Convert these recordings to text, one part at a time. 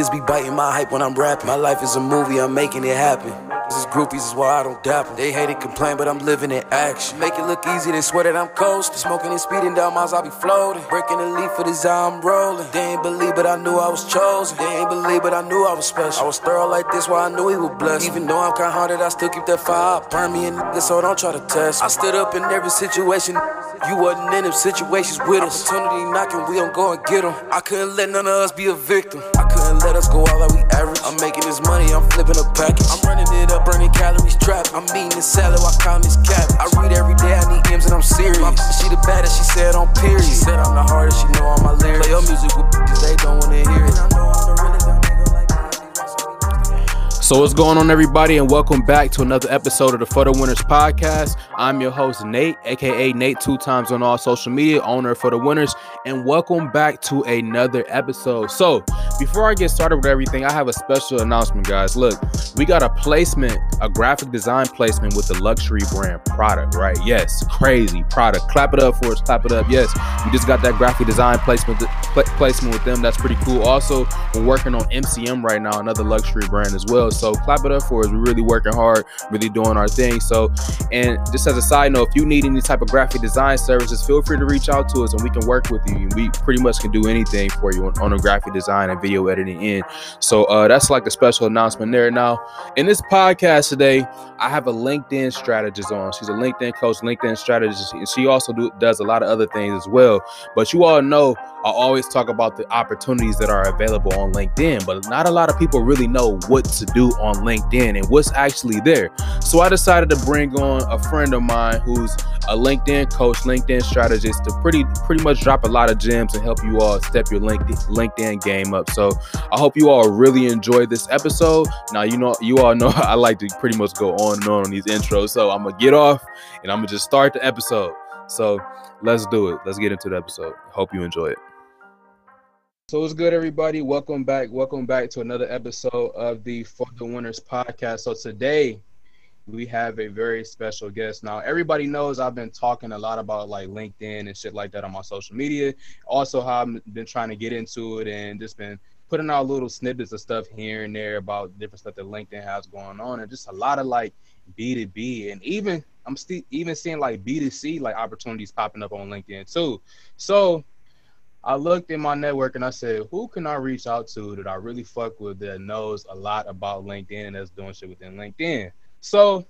Niggas be biting my hype when I'm rapping. My life is a movie, I'm making it happen. Groupies is why I don't dap 'em. They hate and complain, but I'm living in action. Make it look easy, they swear that I'm coasting. Smoking and speeding down miles, I be floating. Breaking the leaf for how I'm rolling. They ain't believe, but I knew I was chosen. They ain't believe, but I knew I was special. I was thorough like this, why I knew he would bless. Even though I'm kinda hearted, I still keep that fire. Burn me in niggas, so don't try to test. I stood up in every situation. You wasn't in them situations with us. Opportunity knocking, we don't go and get them. I couldn't let none of us be a victim. I couldn't let us go all like we average. I'm making this money, I'm flipping a package. I'm running it up, burning calories, trap. I'm eating this salad while counting this cap. I read every day, I need M's and I'm serious. My, she the baddest, she said on period. She said I'm the hardest, she know all my lyrics. Play your music with bitches, they don't wanna hear it. So what's going on, everybody, and welcome back to another episode of the the Winners podcast. I'm your host Nate, aka Nate, two times on all social media, owner For the Winners, and welcome back to another episode. So before I get started with everything, I have a special announcement, guys. Look, we got a placement, a graphic design placement with the luxury brand product, right? Yes, crazy product. Clap it up for us. Clap it up. Yes, we just got that graphic design placement pla- placement with them. That's pretty cool. Also, we're working on MCM right now, another luxury brand as well. So clap it up for us. We're really working hard, really doing our thing. So, and just as a side note, if you need any type of graphic design services, feel free to reach out to us and we can work with you. We pretty much can do anything for you on, on a graphic design and video editing end. So uh, that's like a special announcement there. Now, in this podcast today, I have a LinkedIn strategist on. She's a LinkedIn coach, LinkedIn strategist, and she also do, does a lot of other things as well. But you all know I always talk about the opportunities that are available on LinkedIn, but not a lot of people really know what to do on LinkedIn and what's actually there. So I decided to bring on a friend of mine who's a LinkedIn coach, LinkedIn strategist to pretty pretty much drop a lot of gems and help you all step your LinkedIn LinkedIn game up. So I hope you all really enjoy this episode. Now you know you all know I like to pretty much go on and on on these intros. So I'm gonna get off and I'm gonna just start the episode. So let's do it. Let's get into the episode. Hope you enjoy it. So what's good, everybody? Welcome back. Welcome back to another episode of the For the Winners podcast. So today we have a very special guest. Now, everybody knows I've been talking a lot about like LinkedIn and shit like that on my social media. Also, how I've been trying to get into it and just been putting out little snippets of stuff here and there about different stuff that LinkedIn has going on, and just a lot of like B2B and even I'm even seeing like B2C like opportunities popping up on LinkedIn too. So I looked in my network and I said, who can I reach out to that I really fuck with that knows a lot about LinkedIn and that's doing shit within LinkedIn? So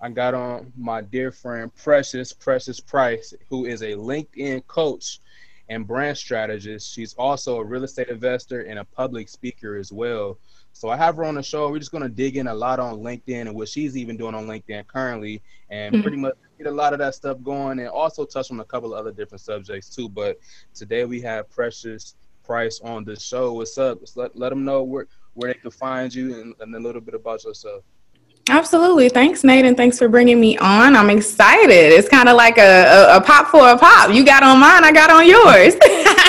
I got on my dear friend Precious, Precious Price, who is a LinkedIn coach and brand strategist. She's also a real estate investor and a public speaker as well. So I have her on the show. We're just going to dig in a lot on LinkedIn and what she's even doing on LinkedIn currently, and Mhm. pretty much get a lot of that stuff going, and also touch on a couple of other different subjects too. But today we have Precious Price on the show. What's up? Let let them know where where they can find you and, and a little bit about yourself. Absolutely. Thanks, Nate, and thanks for bringing me on. I'm excited. It's kind of like a, a, a pop for a pop. You got on mine, I got on yours.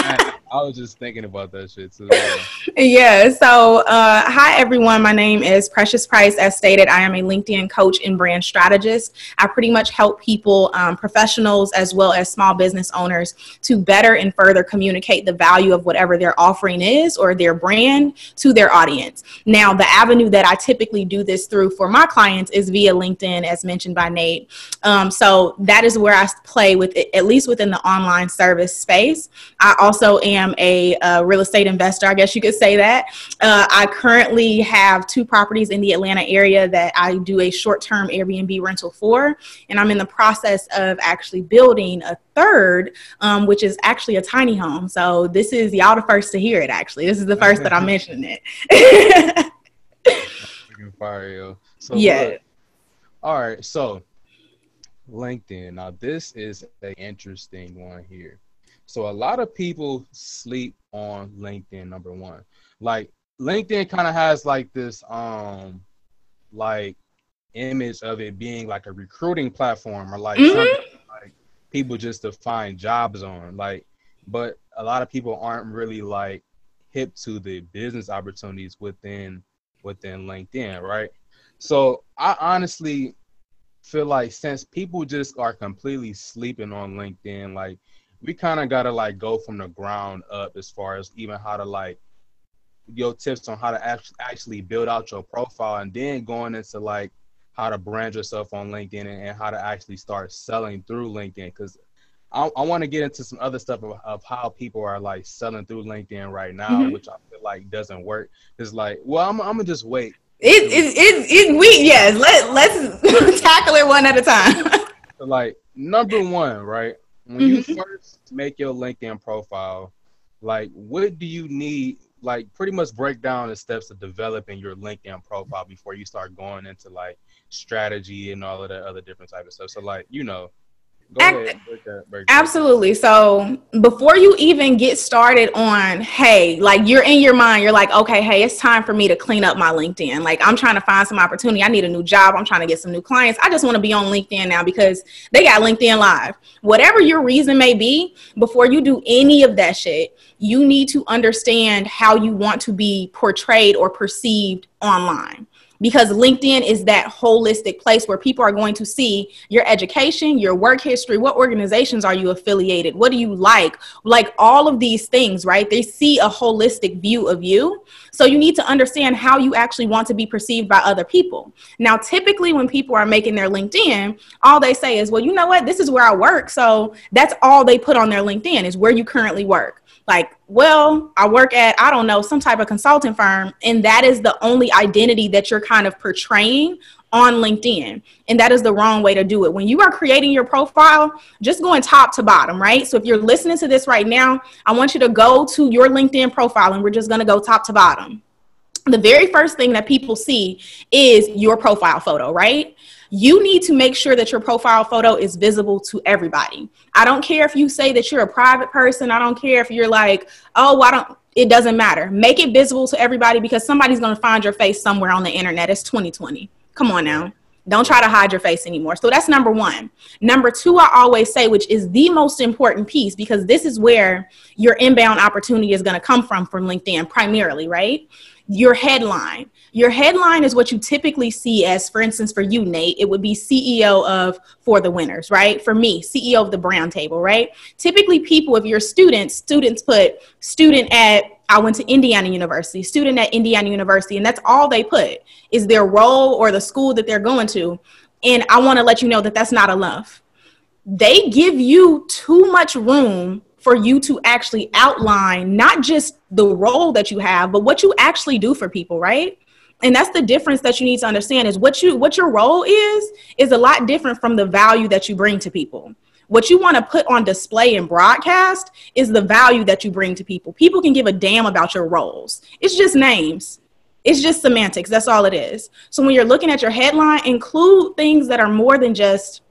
I, was just thinking about that shit too. yeah. So, uh, hi, everyone. My name is Precious Price. As stated, I am a LinkedIn coach and brand strategist. I pretty much help people, um, professionals as well as small business owners, to better and further communicate the value of whatever their offering is or their brand to their audience. Now, the avenue that I typically do this through for my clients is via LinkedIn, as mentioned by Nate. Um, so that is where I play with it, at least within the online service space. I also am a, uh real estate investor, I guess you could say that. Uh, I currently have two properties in the Atlanta area that I do a short term Airbnb rental for. And I'm in the process of actually building a third, um, which is actually a tiny home. So this is y'all the first to hear it, actually. This is the first that I'm mentioning it. Fire, yo. So Yeah. look, all right, so LinkedIn. Now this is an interesting one here. So a lot of people sleep on LinkedIn. Number one, like LinkedIn kind of has like this um like image of it being like a recruiting platform or like Mhm. something like people just to find jobs on. Like, but a lot of people aren't really like hip to the business opportunities within within LinkedIn, right? So I honestly feel like since people just are completely sleeping on LinkedIn, like we kind of gotta like go from the ground up as far as even how to like your tips on how to actually build out your profile and then going into like how to brand yourself on LinkedIn and, and how to actually start selling through LinkedIn because I, I want to get into some other stuff of, of, how people are like selling through LinkedIn right now, mm-hmm. which I feel like doesn't work. It's like, well, I'm, I'm gonna just wait. It, it, it, it, we, yes, let, let's tackle it one at a time. like, number one, right? When mm-hmm. you first make your LinkedIn profile, like, what do you need? Like, pretty much break down the steps of developing your LinkedIn profile before you start going into like strategy and all of that other different type of stuff. So, like, you know, Ahead, break that, break Absolutely. So before you even get started on, hey, like you're in your mind, you're like, okay, hey, it's time for me to clean up my LinkedIn. Like I'm trying to find some opportunity. I need a new job. I'm trying to get some new clients. I just want to be on LinkedIn now because they got LinkedIn Live. Whatever your reason may be, before you do any of that shit, you need to understand how you want to be portrayed or perceived online because LinkedIn is that holistic place where people are going to see your education, your work history, what organizations are you affiliated, what do you like, like all of these things, right? They see a holistic view of you. So you need to understand how you actually want to be perceived by other people. Now, typically when people are making their LinkedIn, all they say is, well, you know what? This is where I work. So that's all they put on their LinkedIn is where you currently work like, well, I work at, I don't know, some type of consulting firm. And that is the only identity that you're kind of portraying on LinkedIn. And that is the wrong way to do it. When you are creating your profile, just going top to bottom, right? So if you're listening to this right now, I want you to go to your LinkedIn profile and we're just going to go top to bottom. The very first thing that people see is your profile photo, right? You need to make sure that your profile photo is visible to everybody. I don't care if you say that you're a private person. I don't care if you're like, oh, I don't, it doesn't matter. Make it visible to everybody because somebody's going to find your face somewhere on the internet. It's 2020. Come on now. Don't try to hide your face anymore. So that's number one. Number two, I always say, which is the most important piece, because this is where your inbound opportunity is going to come from from LinkedIn primarily, right? your headline. Your headline is what you typically see as, for instance, for you, Nate, it would be CEO of For the Winners, right? For me, CEO of the Brand Table, right? Typically, people, if you're students, students put student at I went to Indiana University, student at Indiana University, and that's all they put is their role or the school that they're going to. And I want to let you know that that's not enough. They give you too much room for you to actually outline not just the role that you have, but what you actually do for people, right? And that's the difference that you need to understand is what you what your role is is a lot different from the value that you bring to people. What you want to put on display and broadcast is the value that you bring to people. People can give a damn about your roles. It's just names. It's just semantics. That's all it is. So when you're looking at your headline, include things that are more than just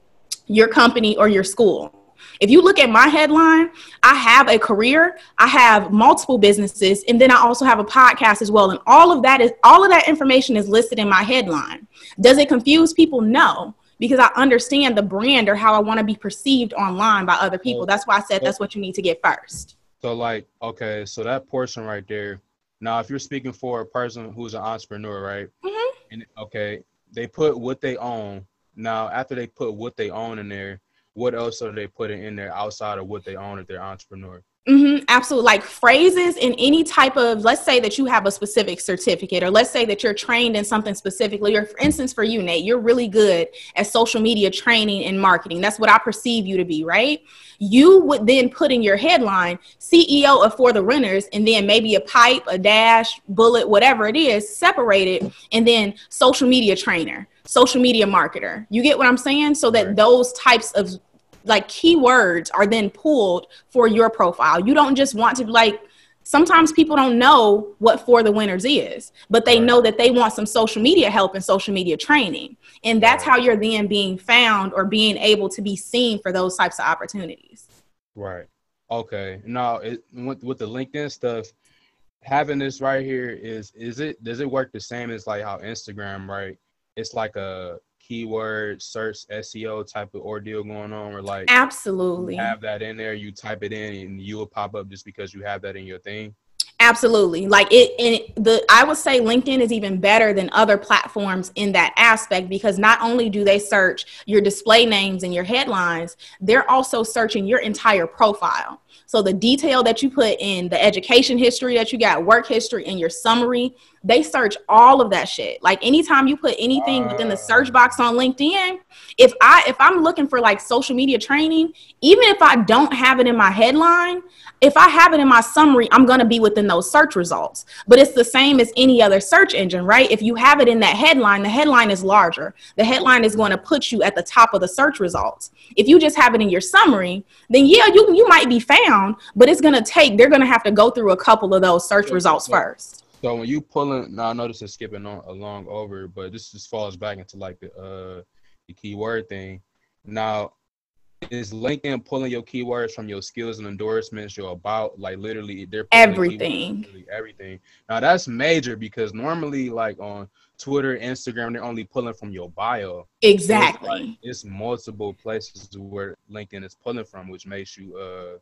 your company or your school. If you look at my headline, I have a career, I have multiple businesses, and then I also have a podcast as well. And all of that is all of that information is listed in my headline. Does it confuse people? No, because I understand the brand or how I want to be perceived online by other people. That's why I said that's what you need to get first. So, like, okay, so that portion right there. Now, if you're speaking for a person who's an entrepreneur, right? Mm-hmm. And okay, they put what they own. Now, after they put what they own in there, what else are they putting in there outside of what they own if they're entrepreneur? Mm-hmm, absolutely. Like phrases in any type of, let's say that you have a specific certificate, or let's say that you're trained in something specifically, or for instance, for you, Nate, you're really good at social media training and marketing. That's what I perceive you to be, right? You would then put in your headline CEO of For the Winners, and then maybe a pipe, a dash, bullet, whatever it is, separated, and then social media trainer social media marketer. You get what I'm saying? So that those types of like keywords are then pulled for your profile. You don't just want to like sometimes people don't know what for the winners is, but they know that they want some social media help and social media training. And that's how you're then being found or being able to be seen for those types of opportunities. Right. Okay. Now, it, with, with the LinkedIn stuff, having this right here is is it does it work the same as like how Instagram, right? it's like a keyword search SEO type of ordeal going on where like absolutely have that in there, you type it in and you will pop up just because you have that in your thing. Absolutely. Like it and the I would say LinkedIn is even better than other platforms in that aspect because not only do they search your display names and your headlines, they're also searching your entire profile. So the detail that you put in the education history that you got, work history, and your summary, they search all of that shit. Like anytime you put anything within the search box on LinkedIn, if I if I'm looking for like social media training, even if I don't have it in my headline, if I have it in my summary, I'm going to be within those search results. But it's the same as any other search engine, right? If you have it in that headline, the headline is larger. The headline is going to put you at the top of the search results. If you just have it in your summary, then yeah, you you might be found, but it's going to take they're going to have to go through a couple of those search results first. So when you pulling, now I know this is skipping on along over, but this just falls back into like the uh the keyword thing. Now is LinkedIn pulling your keywords from your skills and endorsements, your about, like literally they're everything, everything. Now that's major because normally, like on Twitter, Instagram, they're only pulling from your bio. Exactly. It's, like, it's multiple places where LinkedIn is pulling from, which makes you uh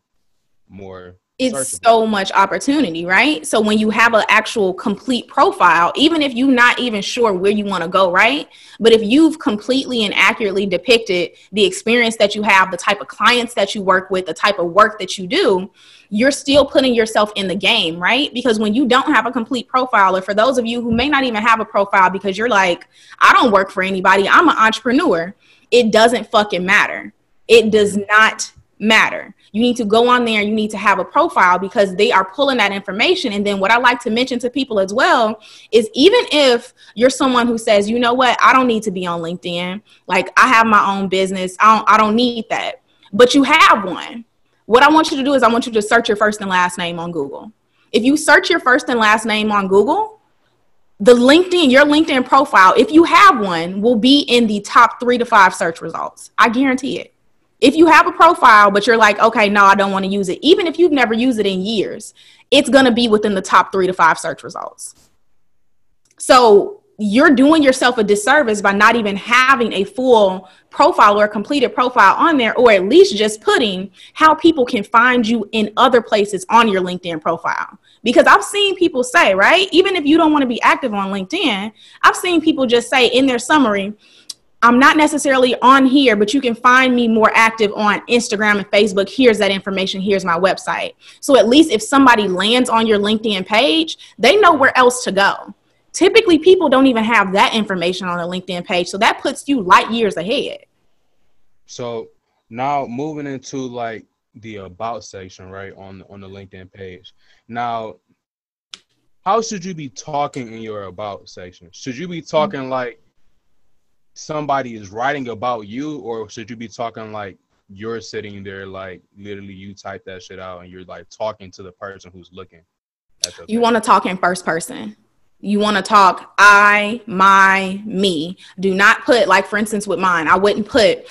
more it's so much opportunity, right? So when you have an actual complete profile, even if you're not even sure where you want to go, right? But if you've completely and accurately depicted the experience that you have, the type of clients that you work with, the type of work that you do, you're still putting yourself in the game, right? Because when you don't have a complete profile, or for those of you who may not even have a profile because you're like, I don't work for anybody, I'm an entrepreneur, it doesn't fucking matter. It does mm-hmm. not matter. You need to go on there you need to have a profile because they are pulling that information. And then what I like to mention to people as well is even if you're someone who says, you know what, I don't need to be on LinkedIn. Like I have my own business. I don't I don't need that. But you have one. What I want you to do is I want you to search your first and last name on Google. If you search your first and last name on Google, the LinkedIn, your LinkedIn profile, if you have one, will be in the top three to five search results. I guarantee it if you have a profile but you're like okay no i don't want to use it even if you've never used it in years it's going to be within the top three to five search results. So you're doing yourself a disservice by not even having a full profile or a completed profile on there or at least just putting how people can find you in other places on your linkedin profile. Because i've seen people say right even if you don't want to be active on linkedin i've seen people just say in their summary I'm not necessarily on here, but you can find me more active on Instagram and Facebook. Here's that information. Here's my website. So at least if somebody lands on your LinkedIn page, they know where else to go. Typically, people don't even have that information on a LinkedIn page. So that puts you light years ahead. So now moving into like the about section, right, on, on the LinkedIn page. Now, how should you be talking in your about section? Should you be talking mm-hmm. like somebody is writing about you, or should you be talking like you're sitting there, like literally you type that shit out and you're like talking to the person who's looking? You want to talk in first person. You want to talk I, my, me. Do not put, like, for instance, with mine, I wouldn't put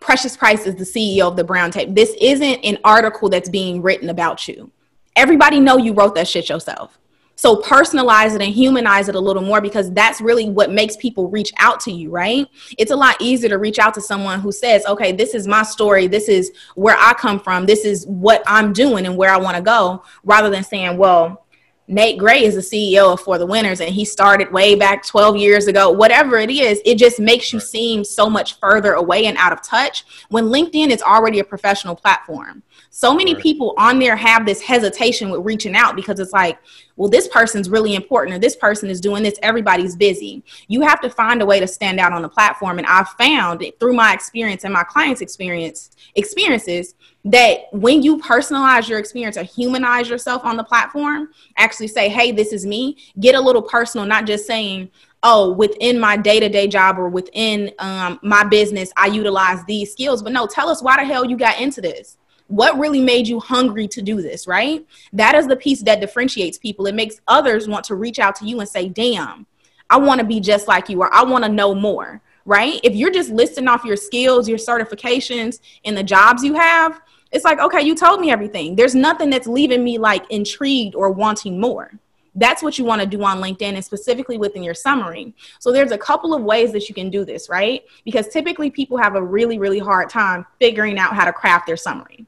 Precious Price is the CEO of the Brand Table. This isn't an article that's being written about you. Everybody know you wrote that shit yourself. So personalize it and humanize it a little more because that's really what makes people reach out to you, right? It's a lot easier to reach out to someone who says, okay, this is my story. This is where I come from. This is what I'm doing and where I want to go, rather than saying, well, Nate Gray is the CEO of For the Winners and he started way back 12 years ago. Whatever it is, it just makes you seem so much further away and out of touch when LinkedIn is already a professional platform. So many right. people on there have this hesitation with reaching out because it's like, well, this person's really important or this person is doing this. Everybody's busy. You have to find a way to stand out on the platform. And I've found through my experience and my clients' experience experiences that when you personalize your experience or humanize yourself on the platform, actually say, hey, this is me, get a little personal, not just saying, oh, within my day to day job or within um, my business, I utilize these skills. But no, tell us why the hell you got into this what really made you hungry to do this, right? That is the piece that differentiates people. It makes others want to reach out to you and say, damn, I want to be just like you, or I want to know more, right? If you're just listing off your skills, your certifications, and the jobs you have, it's like, okay, you told me everything. There's nothing that's leaving me like intrigued or wanting more. That's what you want to do on LinkedIn and specifically within your summary. So there's a couple of ways that you can do this, right? Because typically people have a really, really hard time figuring out how to craft their summary.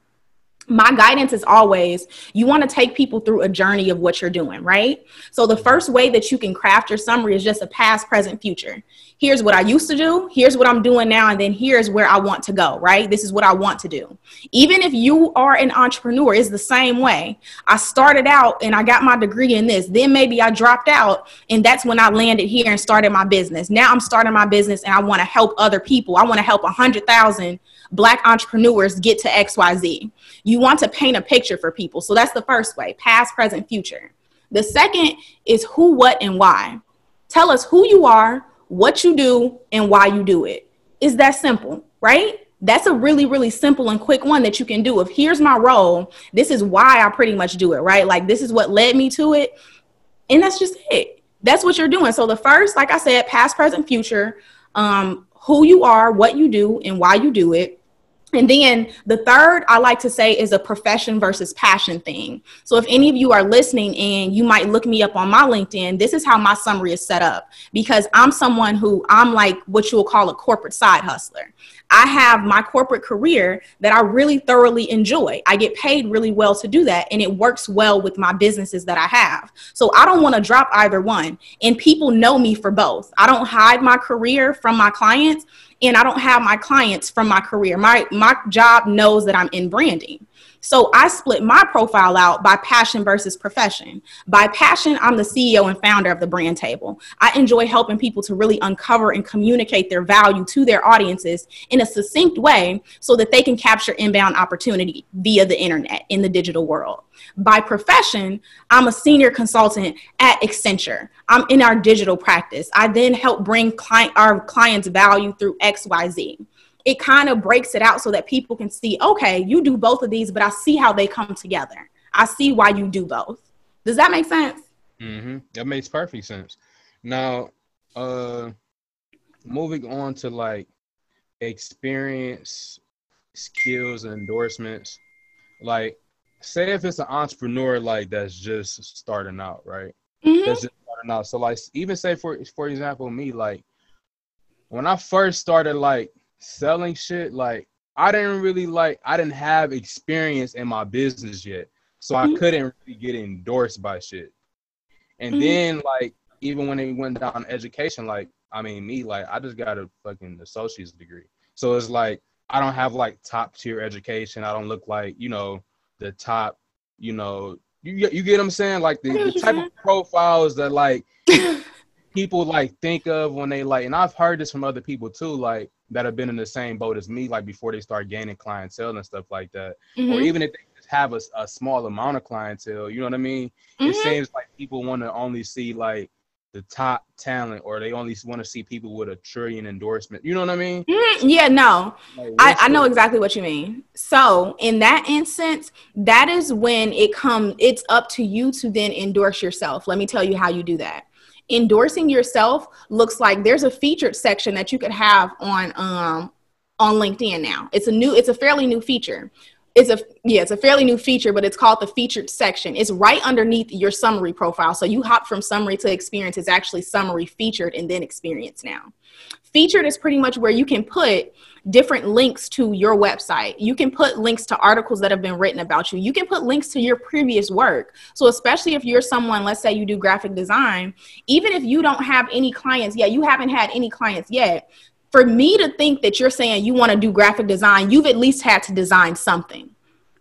My guidance is always you want to take people through a journey of what you're doing, right? So the first way that you can craft your summary is just a past, present, future. Here's what I used to do, here's what I'm doing now, and then here's where I want to go, right? This is what I want to do. Even if you are an entrepreneur, it's the same way. I started out and I got my degree in this, then maybe I dropped out, and that's when I landed here and started my business. Now I'm starting my business and I want to help other people. I want to help a hundred thousand black entrepreneurs get to XYZ. You want to paint a picture for people. So that's the first way past, present, future. The second is who, what, and why. Tell us who you are, what you do, and why you do it. Is that simple, right? That's a really, really simple and quick one that you can do. If here's my role, this is why I pretty much do it, right? Like this is what led me to it. And that's just it. That's what you're doing. So the first, like I said, past, present, future, um, who you are, what you do, and why you do it. And then the third I like to say is a profession versus passion thing. So if any of you are listening and you might look me up on my LinkedIn, this is how my summary is set up because I'm someone who I'm like what you'll call a corporate side hustler. I have my corporate career that I really thoroughly enjoy. I get paid really well to do that, and it works well with my businesses that I have. So I don't want to drop either one. And people know me for both. I don't hide my career from my clients and I don't have my clients from my career. My my job knows that I'm in branding. So I split my profile out by passion versus profession. By passion, I'm the CEO and founder of the brand table. I enjoy helping people to really uncover and communicate their value to their audiences in a succinct way so that they can capture inbound opportunity via the internet in the digital world. By profession, I'm a senior consultant at Accenture. I'm in our digital practice. I then help bring client, our clients value through XYZ it kind of breaks it out so that people can see, okay, you do both of these, but I see how they come together. I see why you do both. Does that make sense? Mm-hmm. That makes perfect sense. Now, uh, moving on to like experience, skills, and endorsements. Like, say if it's an entrepreneur like that's just starting out, right? Mm-hmm. That's just starting out. So, like, even say for for example, me, like, when I first started, like selling shit, like I didn't really like I didn't have experience in my business yet. So mm-hmm. I couldn't really get endorsed by shit. And mm-hmm. then like even when it went down education, like I mean me, like I just got a fucking associate's degree. So it's like I don't have like top tier education. I don't look like, you know, the top, you know, you you get what I'm saying? Like the, the type of profiles that like people like think of when they like and I've heard this from other people too, like that have been in the same boat as me, like before they start gaining clientele and stuff like that. Mm-hmm. Or even if they just have a, a, small amount of clientele, you know what I mean? Mm-hmm. It seems like people want to only see like the top talent or they only want to see people with a trillion endorsement. You know what I mean? Mm-hmm. Yeah, no. Like, I, I know exactly what you mean. So in that instance, that is when it comes, it's up to you to then endorse yourself. Let me tell you how you do that endorsing yourself looks like there's a featured section that you could have on um on LinkedIn now. It's a new it's a fairly new feature. It's a yeah, it's a fairly new feature, but it's called the featured section. It's right underneath your summary profile. So you hop from summary to experience. It's actually summary featured and then experience now. Featured is pretty much where you can put different links to your website. You can put links to articles that have been written about you. You can put links to your previous work. So, especially if you're someone, let's say you do graphic design, even if you don't have any clients yet, you haven't had any clients yet. For me to think that you're saying you want to do graphic design, you've at least had to design something.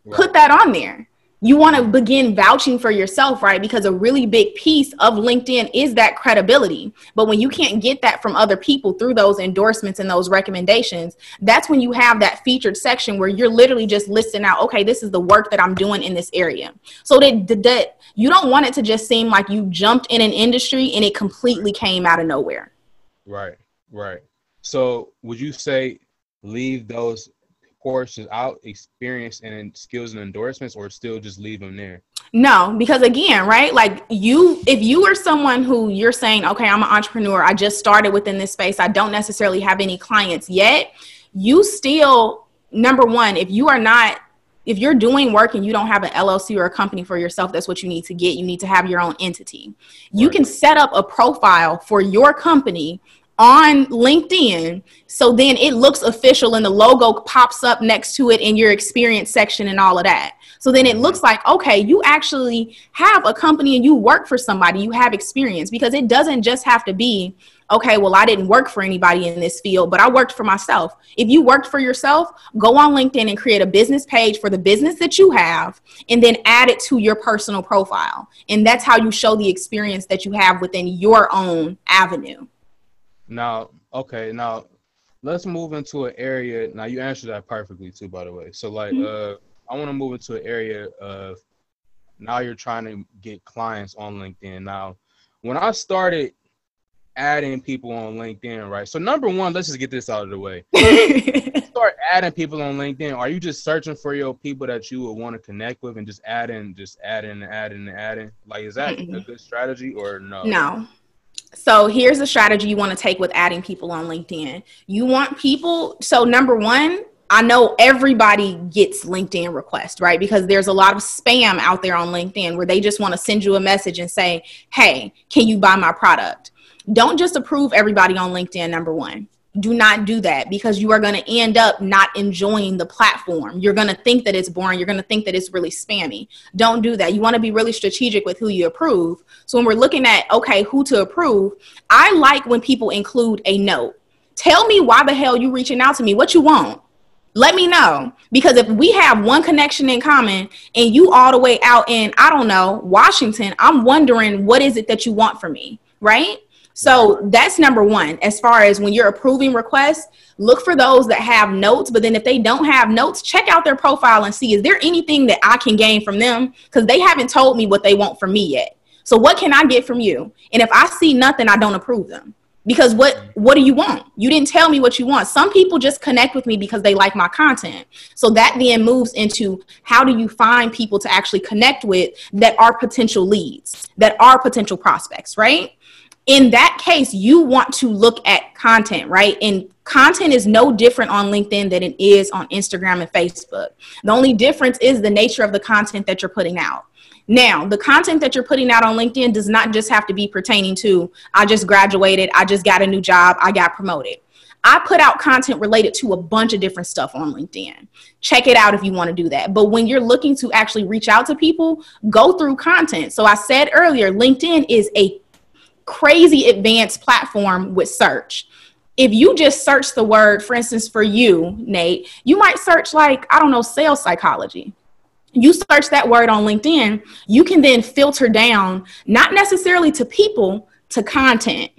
Right. Put that on there you want to begin vouching for yourself, right? Because a really big piece of LinkedIn is that credibility. But when you can't get that from other people through those endorsements and those recommendations, that's when you have that featured section where you're literally just listing out, okay, this is the work that I'm doing in this area. So that, that you don't want it to just seem like you jumped in an industry and it completely came out of nowhere. Right, right. So would you say leave those portions out experience and skills and endorsements or still just leave them there no because again right like you if you are someone who you're saying okay i'm an entrepreneur i just started within this space i don't necessarily have any clients yet you still number one if you are not if you're doing work and you don't have an LLC or a company for yourself, that's what you need to get. You need to have your own entity. You can set up a profile for your company on LinkedIn. So then it looks official and the logo pops up next to it in your experience section and all of that. So then it looks like, okay, you actually have a company and you work for somebody, you have experience because it doesn't just have to be, okay, well, I didn't work for anybody in this field, but I worked for myself. If you worked for yourself, go on LinkedIn and create a business page for the business that you have and then add it to your personal profile. And that's how you show the experience that you have within your own avenue. Now, okay, now let's move into an area. Now you answered that perfectly too, by the way. So like, mm-hmm. uh, I want to move into an area of now you're trying to get clients on LinkedIn. Now, when I started adding people on LinkedIn, right? So number one, let's just get this out of the way. start adding people on LinkedIn. Are you just searching for your people that you would want to connect with and just adding, just adding, adding, adding? Like, is that mm-hmm. a good strategy or no? No, so here's a strategy you want to take with adding people on LinkedIn. You want people, so number one, I know everybody gets LinkedIn requests, right? Because there's a lot of spam out there on LinkedIn where they just want to send you a message and say, hey, can you buy my product? Don't just approve everybody on LinkedIn, number one do not do that because you are going to end up not enjoying the platform. You're going to think that it's boring. You're going to think that it's really spammy. Don't do that. You want to be really strategic with who you approve. So when we're looking at, okay, who to approve, I like when people include a note. Tell me why the hell you reaching out to me, what you want. Let me know because if we have one connection in common and you all the way out in, I don't know, Washington, I'm wondering what is it that you want from me, right? So that's number one. As far as when you're approving requests, look for those that have notes. But then if they don't have notes, check out their profile and see is there anything that I can gain from them? Because they haven't told me what they want from me yet. So what can I get from you? And if I see nothing, I don't approve them. Because what what do you want? You didn't tell me what you want. Some people just connect with me because they like my content. So that then moves into how do you find people to actually connect with that are potential leads, that are potential prospects, right? In that case, you want to look at content, right? And content is no different on LinkedIn than it is on Instagram and Facebook. The only difference is the nature of the content that you're putting out. Now, the content that you're putting out on LinkedIn does not just have to be pertaining to, I just graduated, I just got a new job, I got promoted. I put out content related to a bunch of different stuff on LinkedIn. Check it out if you want to do that. But when you're looking to actually reach out to people, go through content. So I said earlier, LinkedIn is a crazy advanced platform with search. If you just search the word, for instance, for you, Nate, you might search like, I don't know, sales psychology. You search that word on LinkedIn, you can then filter down, not necessarily to people, to content.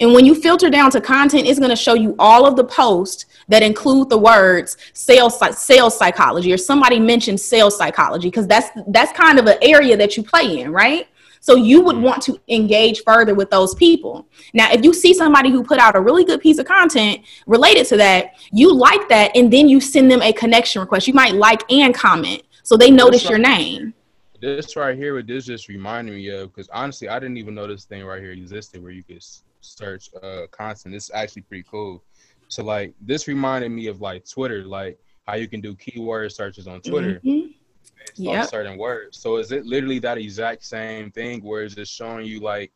And when you filter down to content, it's going to show you all of the posts that include the words sales sales psychology or somebody mentioned sales psychology because that's that's kind of an area that you play in, right? So you would want to engage further with those people. Now, if you see somebody who put out a really good piece of content related to that, you like that, and then you send them a connection request. You might like and comment so they notice your name. This right here, what this just reminded me of, because honestly, I didn't even know this thing right here existed where you could search uh, content. This is actually pretty cool. So like this reminded me of like Twitter, like how you can do keyword searches on Twitter. Mm-hmm yep. certain words. So is it literally that exact same thing where it's just showing you like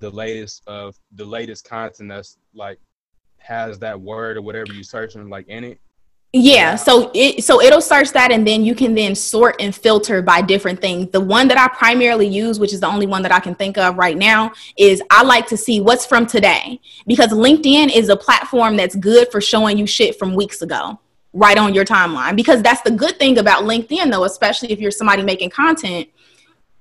the latest of the latest content that's like has that word or whatever you're searching like in it? Yeah, so it so it'll search that and then you can then sort and filter by different things. The one that I primarily use, which is the only one that I can think of right now, is I like to see what's from today because LinkedIn is a platform that's good for showing you shit from weeks ago right on your timeline because that's the good thing about LinkedIn though, especially if you're somebody making content.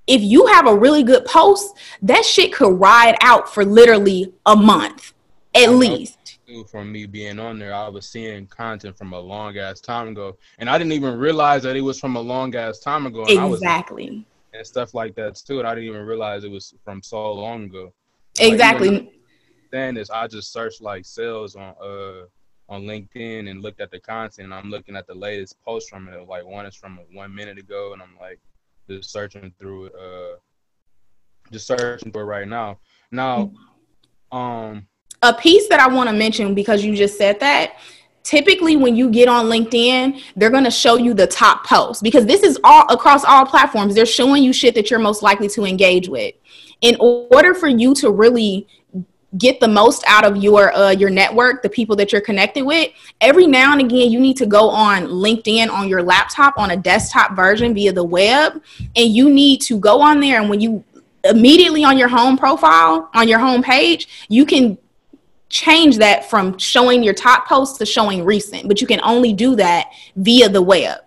If you have a really good post, that shit could ride out for literally a month at least. From me being on there, I was seeing content from a long ass time ago, and I didn't even realize that it was from a long ass time ago. exactly. and stuff like that too, and I didn't even realize it was from so long ago. Exactly. Like, then is I just searched like sales on uh on LinkedIn and looked at the content. I'm looking at the latest post from it. Like one is from one minute ago, and I'm like just searching through it. Uh, just searching for it right now. Now, um, a piece that I want to mention because you just said that. Typically, when you get on LinkedIn, they're going to show you the top posts because this is all across all platforms. They're showing you shit that you're most likely to engage with. In order for you to really get the most out of your uh, your network, the people that you're connected with, every now and again you need to go on LinkedIn on your laptop on a desktop version via the web, and you need to go on there. And when you immediately on your home profile on your home page, you can change that from showing your top posts to showing recent, but you can only do that via the web.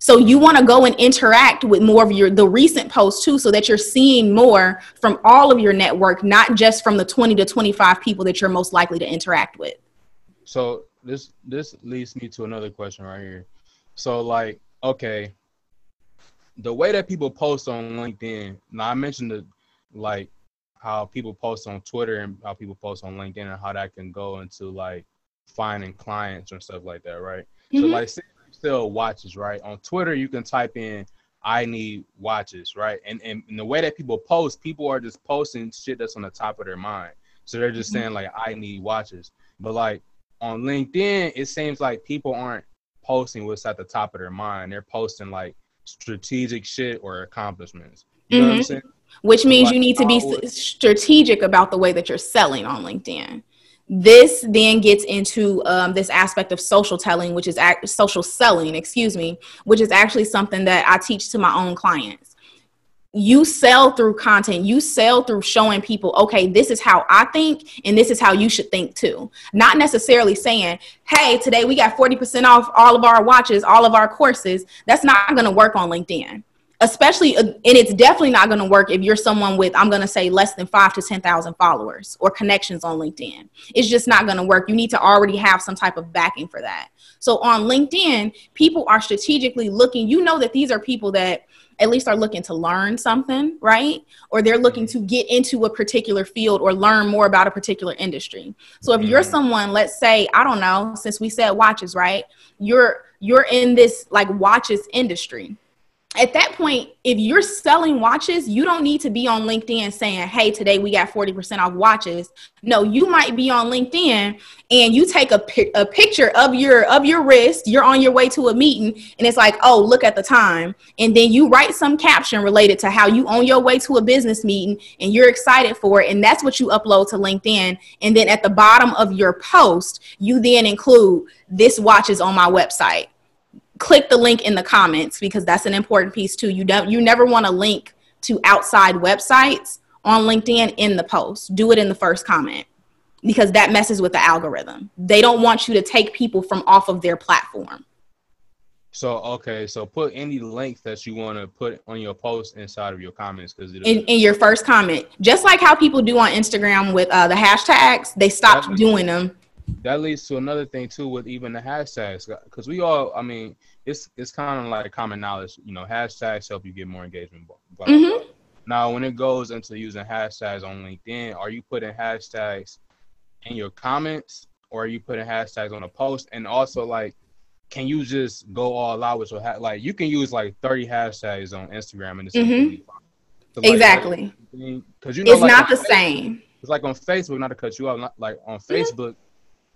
So you want to go and interact with more of your the recent posts too so that you're seeing more from all of your network, not just from the 20 to 25 people that you're most likely to interact with. So this this leads me to another question right here. So like, okay, the way that people post on LinkedIn, now I mentioned the like how people post on Twitter and how people post on LinkedIn and how that can go into like finding clients and stuff like that, right? Mm-hmm. So like still watches, right? On Twitter you can type in I need watches, right? And, and and the way that people post, people are just posting shit that's on the top of their mind. So they're just mm-hmm. saying like I need watches. But like on LinkedIn, it seems like people aren't posting what's at the top of their mind. They're posting like strategic shit or accomplishments. You mm-hmm. know what I'm mm-hmm. saying? which means you need to be strategic about the way that you're selling on LinkedIn. This then gets into um, this aspect of social telling, which is act- social selling, excuse me, which is actually something that I teach to my own clients. You sell through content, you sell through showing people, okay, this is how I think, and this is how you should think too. Not necessarily saying, hey, today we got 40% off all of our watches, all of our courses. That's not going to work on LinkedIn especially uh, and it's definitely not going to work if you're someone with i'm going to say less than 5 to 10,000 followers or connections on LinkedIn. It's just not going to work. You need to already have some type of backing for that. So on LinkedIn people are strategically looking. You know that these are people that at least are looking to learn something right? Or they're looking to get into a particular field or learn more about a particular industry. So if you're mm-hmm. someone let's say i don't know since we said watches right? You're you're in this like watches industry at that point, if you're selling watches, you don't need to be on LinkedIn saying, Hey, today we got 40% off watches. No, you might be on LinkedIn and you take a, a picture of your of your wrist, you're on your way to a meeting, and it's like, oh, look at the time. And then you write some caption related to how you on your way to a business meeting and you're excited for it. And that's what you upload to LinkedIn. And then at the bottom of your post, you then include this watch is on my website click the link in the comments because that's an important piece too. You don't you never want to link to outside websites on LinkedIn in the post. Do it in the first comment because that messes with the algorithm. They don't want you to take people from off of their platform. So okay, so put any links that you want to put on your post inside of your comments because in, in your first comment, just like how people do on Instagram with uh, the hashtags, they stopped doing them. That leads to another thing too with even the hashtags because we all, I mean, it's it's kind of like common knowledge. You know, hashtags help you get more engagement. Blah, blah, mm-hmm. blah. Now, when it goes into using hashtags on LinkedIn, are you putting hashtags in your comments or are you putting hashtags on a post? And also, like, can you just go all out with ha- like you can use like 30 hashtags on Instagram and it's mm-hmm. so, like, exactly because you know it's like, not the Facebook, same. It's like on Facebook, not to cut you off. Like on mm-hmm. Facebook,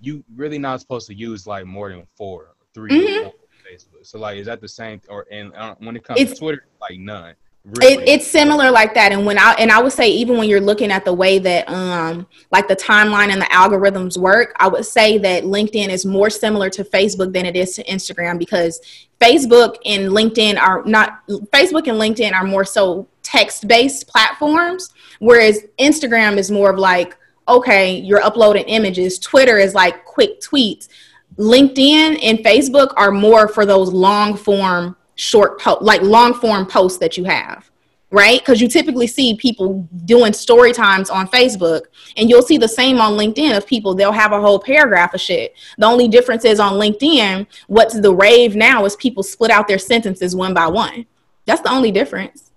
you really not supposed to use like more than four or 3 mm-hmm. Facebook. So like, is that the same? Or and uh, when it comes it's, to Twitter, like none. Really. It, it's similar like that, and when I and I would say even when you're looking at the way that um like the timeline and the algorithms work, I would say that LinkedIn is more similar to Facebook than it is to Instagram because Facebook and LinkedIn are not Facebook and LinkedIn are more so text based platforms, whereas Instagram is more of like okay, you're uploading images. Twitter is like quick tweets. LinkedIn and Facebook are more for those long form short po- like long form posts that you have right because you typically see people doing story times on facebook and you'll see the same on linkedin of people they'll have a whole paragraph of shit the only difference is on linkedin what's the rave now is people split out their sentences one by one that's the only difference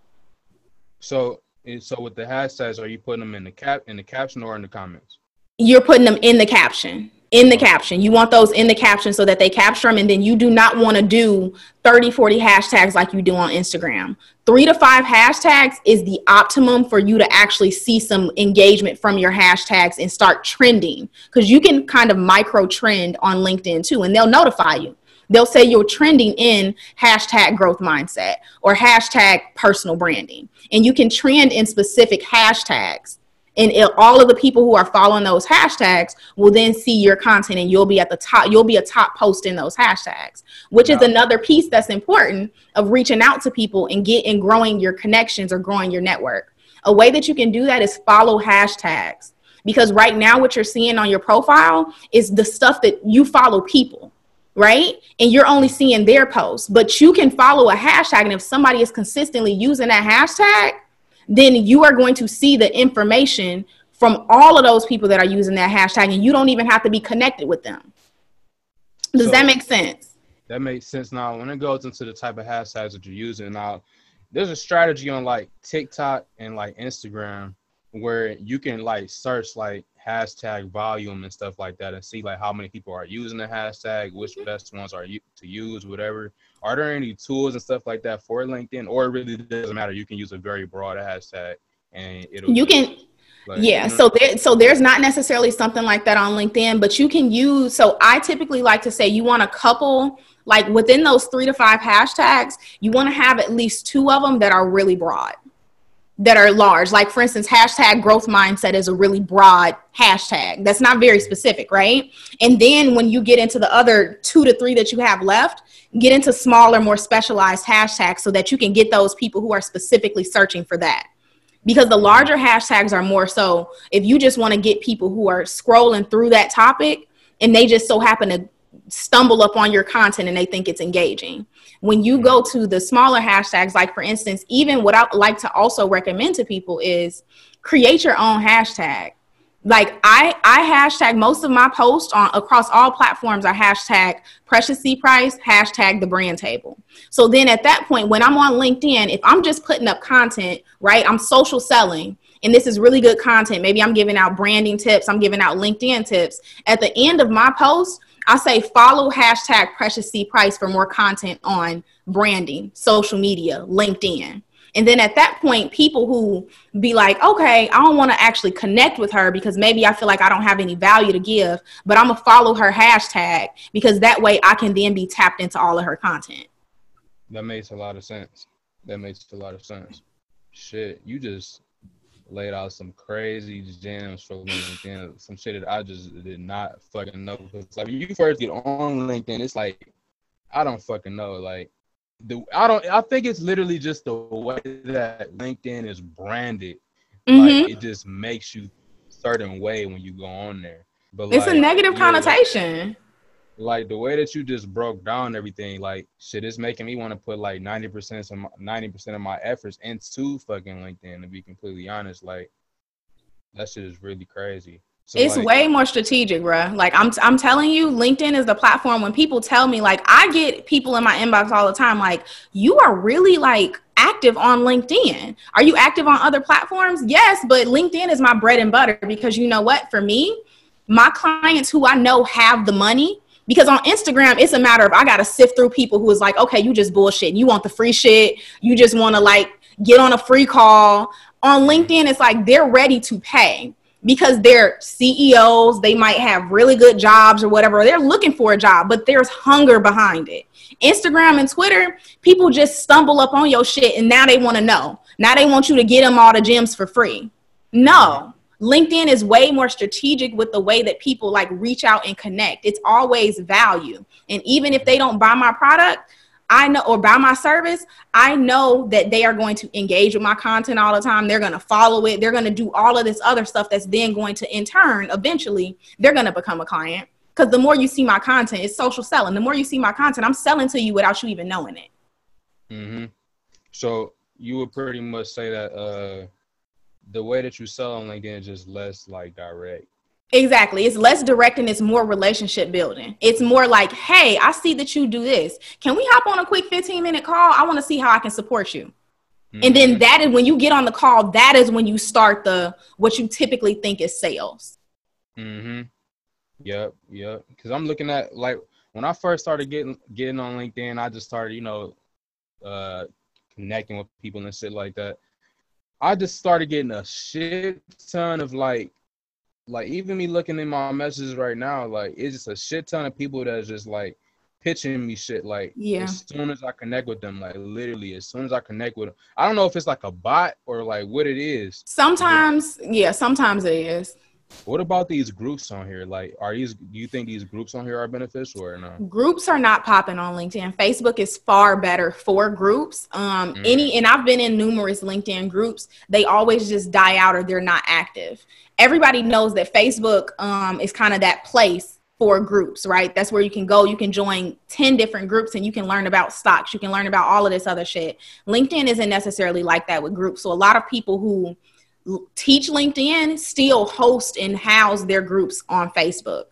so so with the hashtags are you putting them in the cap in the caption or in the comments you're putting them in the caption in the oh. caption. You want those in the caption so that they capture them. And then you do not want to do 30, 40 hashtags like you do on Instagram. Three to five hashtags is the optimum for you to actually see some engagement from your hashtags and start trending. Because you can kind of micro trend on LinkedIn too, and they'll notify you. They'll say you're trending in hashtag growth mindset or hashtag personal branding. And you can trend in specific hashtags. And it, all of the people who are following those hashtags will then see your content and you'll be at the top you'll be a top post in those hashtags which is another piece that's important of reaching out to people and get and growing your connections or growing your network. A way that you can do that is follow hashtags because right now what you're seeing on your profile is the stuff that you follow people right and you're only seeing their posts but you can follow a hashtag and if somebody is consistently using that hashtag then you are going to see the information from all of those people that are using that hashtag and you don't even have to be connected with them. Does so, that make sense? That makes sense. Now, when it goes into the type of hashtags that you're using, now there's a strategy on like TikTok and like Instagram where you can like search like hashtag volume and stuff like that and see like how many people are using the hashtag, which mm-hmm. best ones are you to use, whatever. Are there any tools and stuff like that for LinkedIn, or it really doesn't matter? You can use a very broad hashtag and it'll. You can. Like, yeah, you know? so there, so there's not necessarily something like that on LinkedIn, but you can use. So I typically like to say you want a couple, like within those three to five hashtags, you want to have at least two of them that are really broad that are large. Like for instance, hashtag growth mindset is a really broad hashtag. That's not very specific, right? And then when you get into the other two to three that you have left, get into smaller, more specialized hashtags so that you can get those people who are specifically searching for that. Because the larger hashtags are more so if you just want to get people who are scrolling through that topic and they just so happen to stumble upon your content and they think it's engaging. When you go to the smaller hashtags, like for instance, even what I like to also recommend to people is create your own hashtag. Like I, I hashtag most of my posts on across all platforms are hashtag precious C price, hashtag the brand table. So then at that point, when I'm on LinkedIn, if I'm just putting up content, right, I'm social selling and this is really good content. Maybe I'm giving out branding tips, I'm giving out LinkedIn tips. At the end of my post, I say follow hashtag precious C price for more content on branding, social media, LinkedIn. And then at that point, people who be like, okay, I don't want to actually connect with her because maybe I feel like I don't have any value to give, but I'm going to follow her hashtag because that way I can then be tapped into all of her content. That makes a lot of sense. That makes a lot of sense. Shit, you just laid out some crazy gems for me LinkedIn, some shit that I just did not fucking know. Because like when you first get on LinkedIn, it's like I don't fucking know. Like the I don't I think it's literally just the way that LinkedIn is branded. Mm-hmm. Like it just makes you certain way when you go on there. But it's like, a negative connotation. Like, like the way that you just broke down everything, like shit, is making me want to put like ninety percent of ninety percent of my efforts into fucking LinkedIn. To be completely honest, like that shit is really crazy. So it's like, way more strategic, bro. Like I'm, I'm telling you, LinkedIn is the platform. When people tell me, like, I get people in my inbox all the time, like, you are really like active on LinkedIn. Are you active on other platforms? Yes, but LinkedIn is my bread and butter because you know what? For me, my clients who I know have the money, because on Instagram, it's a matter of I gotta sift through people who is like, okay, you just bullshit. You want the free shit. You just want to like get on a free call. On LinkedIn, it's like they're ready to pay because they're CEOs. They might have really good jobs or whatever. They're looking for a job, but there's hunger behind it. Instagram and Twitter, people just stumble up on your shit and now they want to know. Now they want you to get them all the gems for free. No, LinkedIn is way more strategic with the way that people like reach out and connect. It's always value. And even if they don't buy my product, I know or buy my service, I know that they are going to engage with my content all the time. They're going to follow it. They're going to do all of this other stuff that's then going to in turn eventually they're going to become a client because the more you see my content, it's social selling. The more you see my content, I'm selling to you without you even knowing it. Mhm. So you would pretty much say that uh the way that you sell on LinkedIn is just less like direct. Exactly. It's less direct and it's more relationship building. It's more like, hey, I see that you do this. Can we hop on a quick 15 minute call? I want to see how I can support you. Mm-hmm. And then mm-hmm. that is when you get on the call, that is when you start the what you typically think is sales. Mm-hmm. Yep, yep. Because I'm looking at like when I first started getting getting on LinkedIn, I just started, you know, uh connecting with people and shit like that. I just started getting a shit ton of like, like even me looking in my messages right now, like it's just a shit ton of people that's just like pitching me shit like Yeah. as soon as I connect with them, like literally as soon as I connect with them. I don't know if it's like a bot or like what it is. Sometimes, yeah, sometimes it is. What about these groups on here? Like, are these? Do you think these groups on here are beneficial or no? Groups are not popping on LinkedIn. Facebook is far better for groups. Um, Mm. any and I've been in numerous LinkedIn groups. They always just die out or they're not active. Everybody knows that Facebook um, is kind of that place for groups, right? That's where you can go. You can join 10 different groups and you can learn about stocks. You can learn about all of this other shit. LinkedIn isn't necessarily like that with groups. So a lot of people who teach LinkedIn still host and house their groups on Facebook.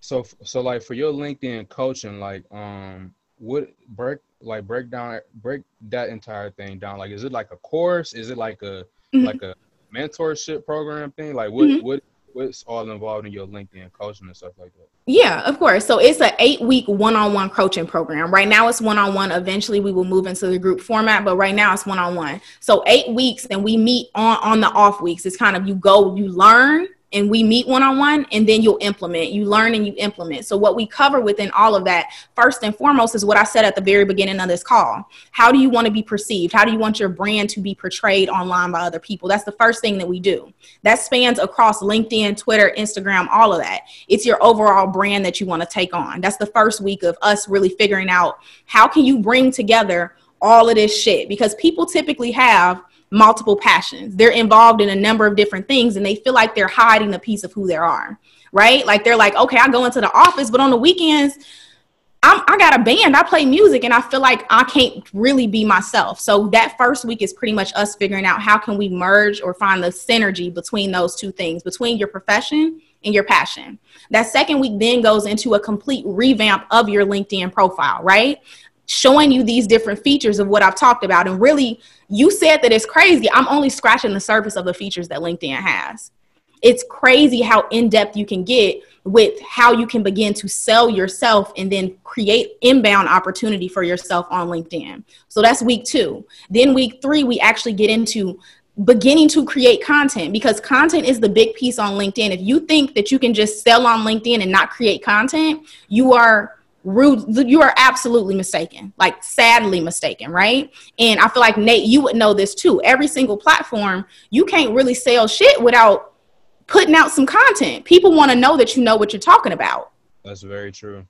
So, so like for your LinkedIn coaching, like, um, what break like break down break that entire thing down? Like, is it like a course? Is it like a Mhm. like a mentorship program thing? Like, what Mhm. what what's all involved in your LinkedIn coaching and stuff like that? Yeah, of course. So it's an eight week one on one coaching program. Right now it's one on one. Eventually we will move into the group format, but right now it's one on one. So eight weeks and we meet on, on the off weeks. It's kind of you go, you learn and we meet one on one and then you'll implement. You learn and you implement. So what we cover within all of that, first and foremost, is what I said at the very beginning of this call. How do you want to be perceived? How do you want your brand to be portrayed online by other people? That's the first thing that we do. That spans across LinkedIn, Twitter, Instagram, all of that it's your overall brand that you want to take on that's the first week of us really figuring out how can you bring together all of this shit because people typically have multiple passions they're involved in a number of different things and they feel like they're hiding a piece of who they are right like they're like okay i go into the office but on the weekends I'm, I got a band. I play music, and I feel like I can't really be myself. So that first week is pretty much us figuring out how can we merge or find the synergy between those two things, between your profession and your passion. That second week then goes into a complete revamp of your LinkedIn profile, right? Showing you these different features of what I've talked about. And really, you said that it's crazy. I'm only scratching the surface of the features that LinkedIn has. It's crazy how in depth you can get with how you can begin to sell yourself and then create inbound opportunity for yourself on LinkedIn. So that's week two. Then week three, we actually get into beginning to create content because content is the big piece on LinkedIn. If you think that you can just sell on LinkedIn and not create content, you are rude you are absolutely mistaken like sadly mistaken right? And i feel like nate you would know this too. Every single platform you can't really sell shit without putting out some content. People want to know that you know what you're talking about. That's very true.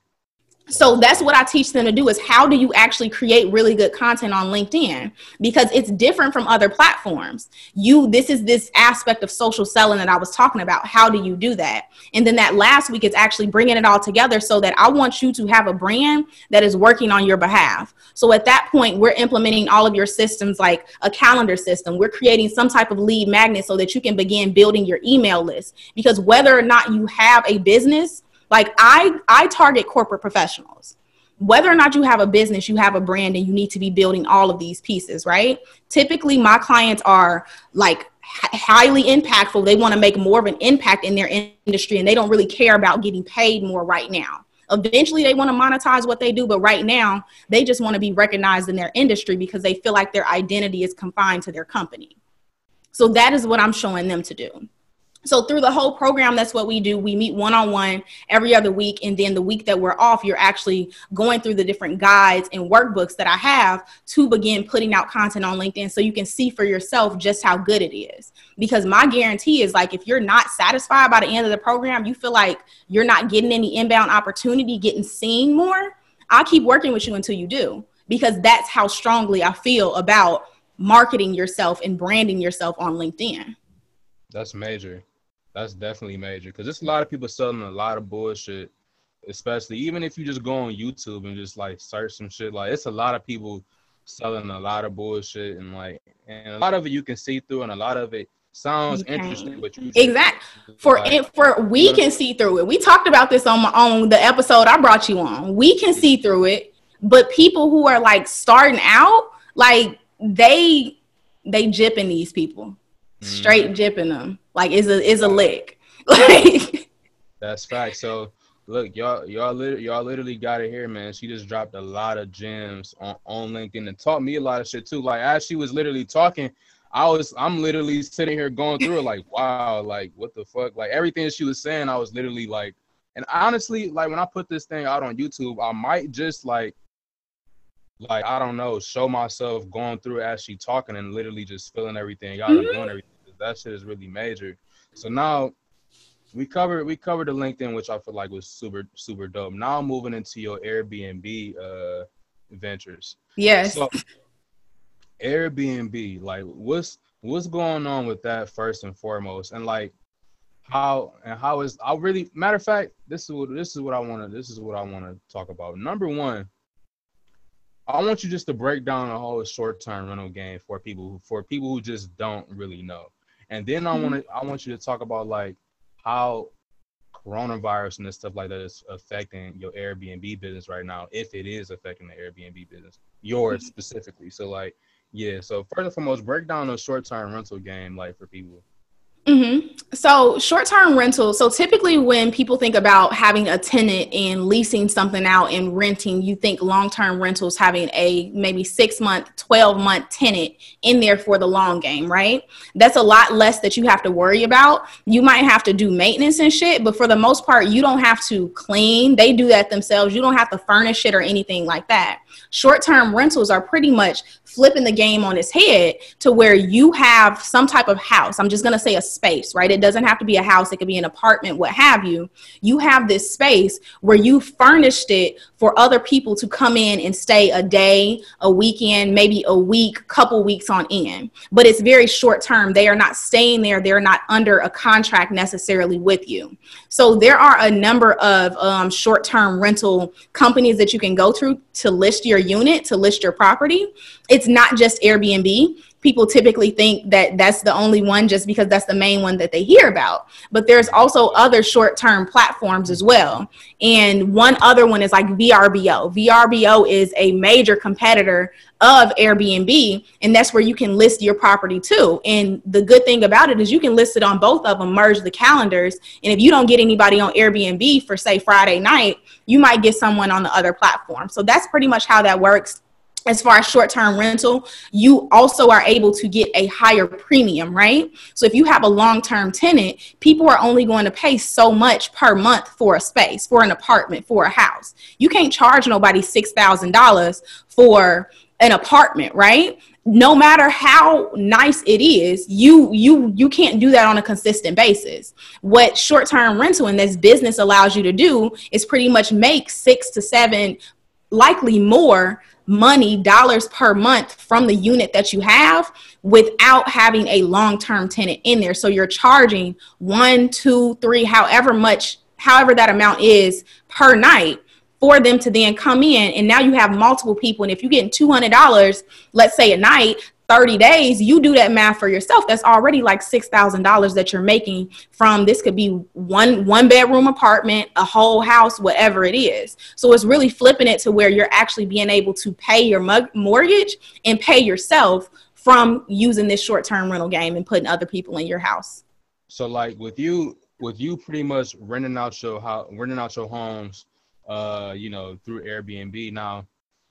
So that's what I teach them to do is how do you actually create really good content on LinkedIn because it's different from other platforms. You this is this aspect of social selling that I was talking about. How do you do that? And then that last week is actually bringing it all together so that I want you to have a brand that is working on your behalf. So at that point we're implementing all of your systems like a calendar system. We're creating some type of lead magnet so that you can begin building your email list because whether or not you have a business like I I target corporate professionals. Whether or not you have a business, you have a brand and you need to be building all of these pieces, right? Typically my clients are like highly impactful. They want to make more of an impact in their industry and they don't really care about getting paid more right now. Eventually they want to monetize what they do, but right now they just want to be recognized in their industry because they feel like their identity is confined to their company. So that is what I'm showing them to do. So through the whole program, that's what we do. We meet one on one every other week, and then the week that we're off, you're actually going through the different guides and workbooks that I have to begin putting out content on LinkedIn, so you can see for yourself just how good it is. Because my guarantee is like, if you're not satisfied by the end of the program, you feel like you're not getting any inbound opportunity, getting seen more. I'll keep working with you until you do, because that's how strongly I feel about marketing yourself and branding yourself on LinkedIn. That's major. That's definitely major because there's a lot of people selling a lot of bullshit, especially even if you just go on YouTube and just like search some shit. Like it's a lot of people selling a lot of bullshit and like and a lot of it you can see through and a lot of it sounds can't. interesting, but you Exact. For like, it, for we can see through it. We talked about this on my, on the episode I brought you on. We can see through it, but people who are like starting out, like they they jipping these people, straight mm. jipping them. Like is a is a lick. Like That's fact. So look, y'all, y'all, lit- y'all literally got it here, man. She just dropped a lot of gems on, on LinkedIn and taught me a lot of shit too. Like as she was literally talking, I was, I'm literally sitting here going through it, like, wow, like what the fuck, like everything she was saying, I was literally like And honestly, like when I put this thing out on YouTube, I might just like like I don't know, show myself going through actually talking and literally just filling everything out mm-hmm. and doing everything. That shit is really major. So now we covered we covered the LinkedIn, which I feel like was super super dope. Now I'm moving into your Airbnb uh ventures. Yes. So Airbnb, like what's what's going on with that first and foremost, and like how and how is I really matter of fact, this is what this is what I want to this is what I want to talk about. Number one, I want you just to break down the whole short term rental game for people who, for people who just don't really know, and then I mm-hmm. want to I want you to talk about like how coronavirus and this stuff like that is affecting your Airbnb business right now, if it is affecting the Airbnb business, yours mm-hmm. specifically. So like, yeah. So first and foremost, break down the short term rental game like for people. Mm-hmm. So, short term rental. So, typically, when people think about having a tenant and leasing something out and renting, you think long term rentals having a maybe six month, 12 month tenant in there for the long game, right? That's a lot less that you have to worry about. You might have to do maintenance and shit, but for the most part, you don't have to clean. They do that themselves. You don't have to furnish it or anything like that. Short term rentals are pretty much flipping the game on its head to where you have some type of house. I'm just going to say a space, right? It doesn't have to be a house, it could be an apartment, what have you. You have this space where you furnished it for other people to come in and stay a day, a weekend, maybe a week, couple weeks on end. But it's very short term. They are not staying there, they're not under a contract necessarily with you. So there are a number of um, short term rental companies that you can go through to list your unit, to list your property. It's not just Airbnb. People typically think that that's the only one just because that's the main one that they hear about. But there's also other short term platforms as well. And one other one is like VRBO. VRBO is a major competitor of Airbnb, and that's where you can list your property too. And the good thing about it is you can list it on both of them, merge the calendars. And if you don't get anybody on Airbnb for, say, Friday night, you might get someone on the other platform. So that's pretty much how that works as far as short term rental, you also are able to get a higher premium, right? So if you have a long term tenant, people are only going to pay so much per month for a space, for an apartment, for a house. You can't charge nobody $6,000 for an apartment, right? no matter how nice it is you you you can't do that on a consistent basis what short-term rental and this business allows you to do is pretty much make six to seven likely more money, dollars per month from the unit that you have without having a long term tenant in there. So you're charging one, two, three, however much, however that amount is per night for them to then come in and now you have multiple people and if you're getting $200 let's say a night 30 days, you do that math for yourself. That's already like $6,000 that you're making from this could be one one bedroom apartment, a whole house, whatever it is. So it's really flipping it to where you're actually being able to pay your mortgage and pay yourself from using this short-term rental game and putting other people in your house. So like with you with you pretty much renting out your house, renting out your homes uh you know through Airbnb now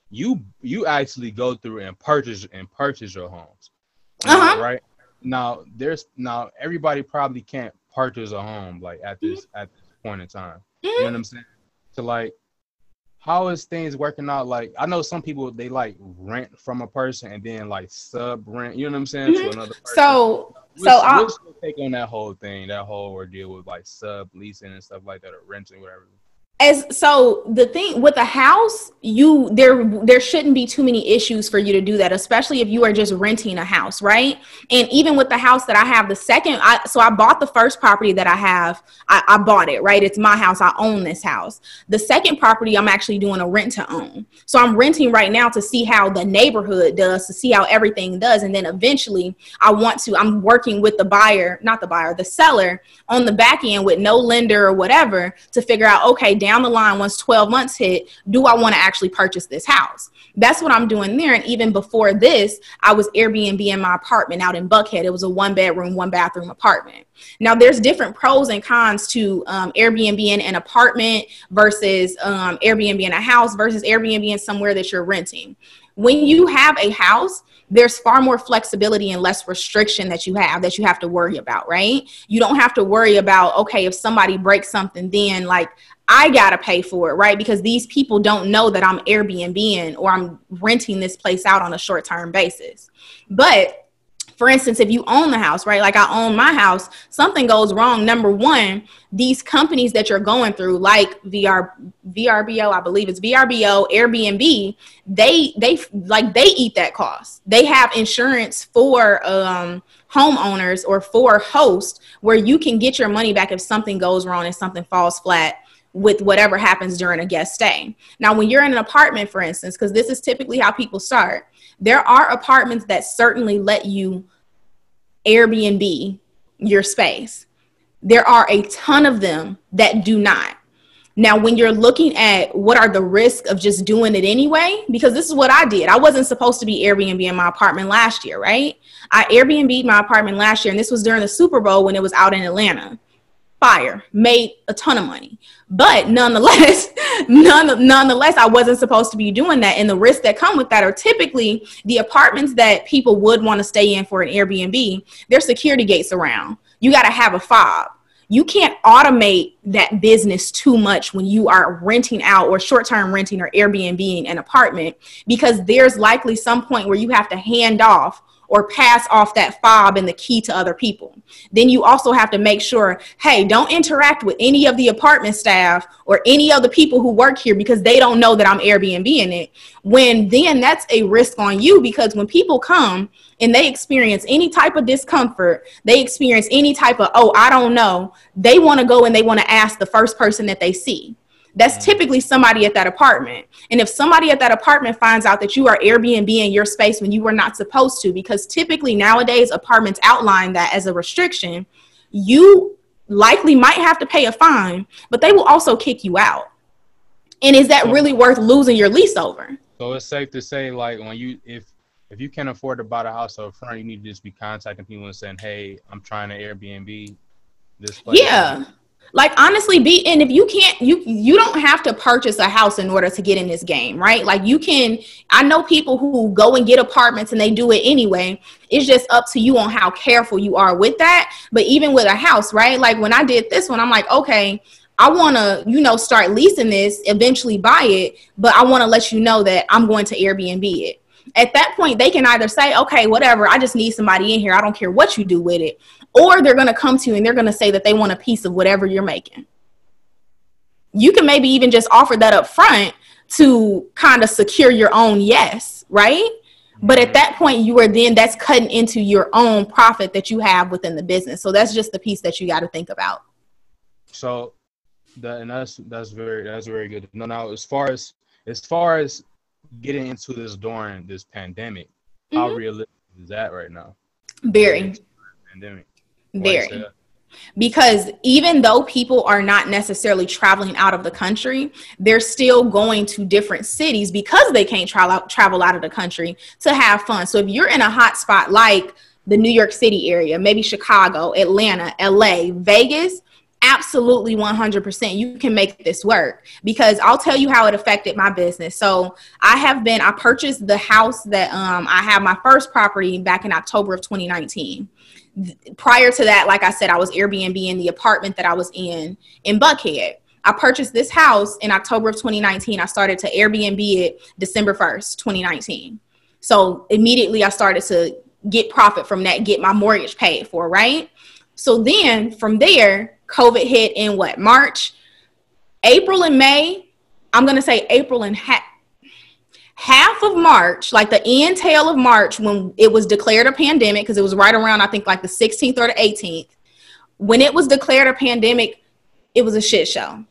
you you actually go through and purchase and purchase your homes. Uh-huh. Right now, there's now everybody probably can't purchase a home like at this mm-hmm. at this point in time. Mm-hmm. You know mm-hmm. what I'm saying? So like, how is things working out? Like, I know some people they like rent from a person and then like sub rent. You know what I'm saying mm-hmm. to another person. So. What's, so your take on that whole thing, that whole ordeal with like sub leasing and stuff like that, or renting, whatever as so the thing with a house you there there shouldn't be too many issues for you to do that especially if you are just renting a house right? And even with the house that i have the second I, so i bought the first property that i have I, I bought it right? It's my house. I own this house. The second property i'm actually doing a rent to own. So i'm renting right now to see how the neighborhood does to see how everything does. And then eventually i want to i'm working with the buyer not the buyer the seller on the back end with no lender or whatever to figure out okay down the line, once 12 months hit, do I want to actually purchase this house? That's what I'm doing there. And even before this, I was Airbnb in my apartment out in Buckhead. It was a one bedroom, one bathroom apartment. Now, there's different pros and cons to um, Airbnb in an apartment versus um, Airbnb in a house versus Airbnb in somewhere that you're renting when you have a house, there's far more flexibility and less restriction that you have that you have to worry about, right? You don't have to worry about, okay, if somebody breaks something, then like I gotta pay for it, right? Because these people don't know that I'm Airbnb or I'm renting this place out on a short term basis. But for instance, if you own the house, right? Like I own my house, something goes wrong. Number one, these companies that you're going through, like VR, VRBO, I believe it's VRBO, Airbnb, they they like they eat that cost. They have insurance for um, homeowners or for hosts where you can get your money back if something goes wrong and something falls flat with whatever happens during a guest stay. Now, when you're in an apartment, for instance, because this is typically how people start, there are apartments that certainly let you Airbnb your space. There are a ton of them that do not. Now, when you're looking at what are the risks of just doing it anyway, because this is what I did. I wasn't supposed to be Airbnb in my apartment last year, right? I Airbnb'd my apartment last year, and this was during the Super Bowl when it was out in Atlanta fire, made a ton of money. But nonetheless, none, nonetheless, I wasn't supposed to be doing that. And the risks that come with that are typically the apartments that people would want to stay in for an Airbnb, there's security gates around. You got to have a fob. You can't automate that business too much when you are renting out or short term renting or Airbnb an apartment because there's likely some point where you have to hand off or pass off that fob and the key to other people. Then you also have to make sure, hey, don't interact with any of the apartment staff or any of the people who work here because they don't know that I'm Airbnb in it. When then that's a risk on you because when people come and they experience any type of discomfort, they experience any type of, oh, I don't know, they want to go and they want to ask the first person that they see that's typically somebody at that apartment. And if somebody at that apartment finds out that you are Airbnb in your space when you were not supposed to, because typically nowadays apartments outline that as a restriction, you likely might have to pay a fine, but they will also kick you out. And is that really worth losing your lease over? So it's safe to say, like, when you if if you can't afford to buy the house up front, you need to just be contacting people and saying, "Hey, I'm trying to Airbnb this place." Yeah, like honestly be and if you can't you you don't have to purchase a house in order to get in this game right? Like you can i know people who go and get apartments and they do it anyway. It's just up to you on how careful you are with that. But even with a house right? Like when i did this one i'm like okay I want to, you know, start leasing this, eventually buy it, but I want to let you know that I'm going to Airbnb it. At that point, they can either say, okay, whatever, I just need somebody in here. I don't care what you do with it or they're going to come to you and they're going to say that they want a piece of whatever you're making. You can maybe even just offer that up front to kind of secure your own yes, right? But at that point, you are then that's cutting into your own profit that you have within the business. So that's just the piece that you got to think about. So that and that's that's very that's very good. No, now as far as as far as getting into this during this pandemic, mm-hmm. how realistic is that right now? Very. Pandemic. Very. Because even though people are not necessarily traveling out of the country, they're still going to different cities because they can't travel out, travel out of the country to have fun. So if you're in a hot spot like the New York City area, maybe Chicago, Atlanta, LA, Vegas, absolutely 100% you can make this work because i'll tell you how it affected my business so i have been i purchased the house that um, i have my first property back in october of 2019 prior to that, like I said, I was Airbnb in the apartment that I was in in Buckhead. I purchased this house in October of 2019. I started to Airbnb it December 1st, 2019. So immediately I started to get profit from that, get my mortgage paid for, right? So then from there, COVID hit in what, March? April and May, I'm going to say April and ha- half of March, like the end tail of March, when it was declared a pandemic, because it was right around, I think, like the 16th or the 18th, when it was declared a pandemic, it was a shit show.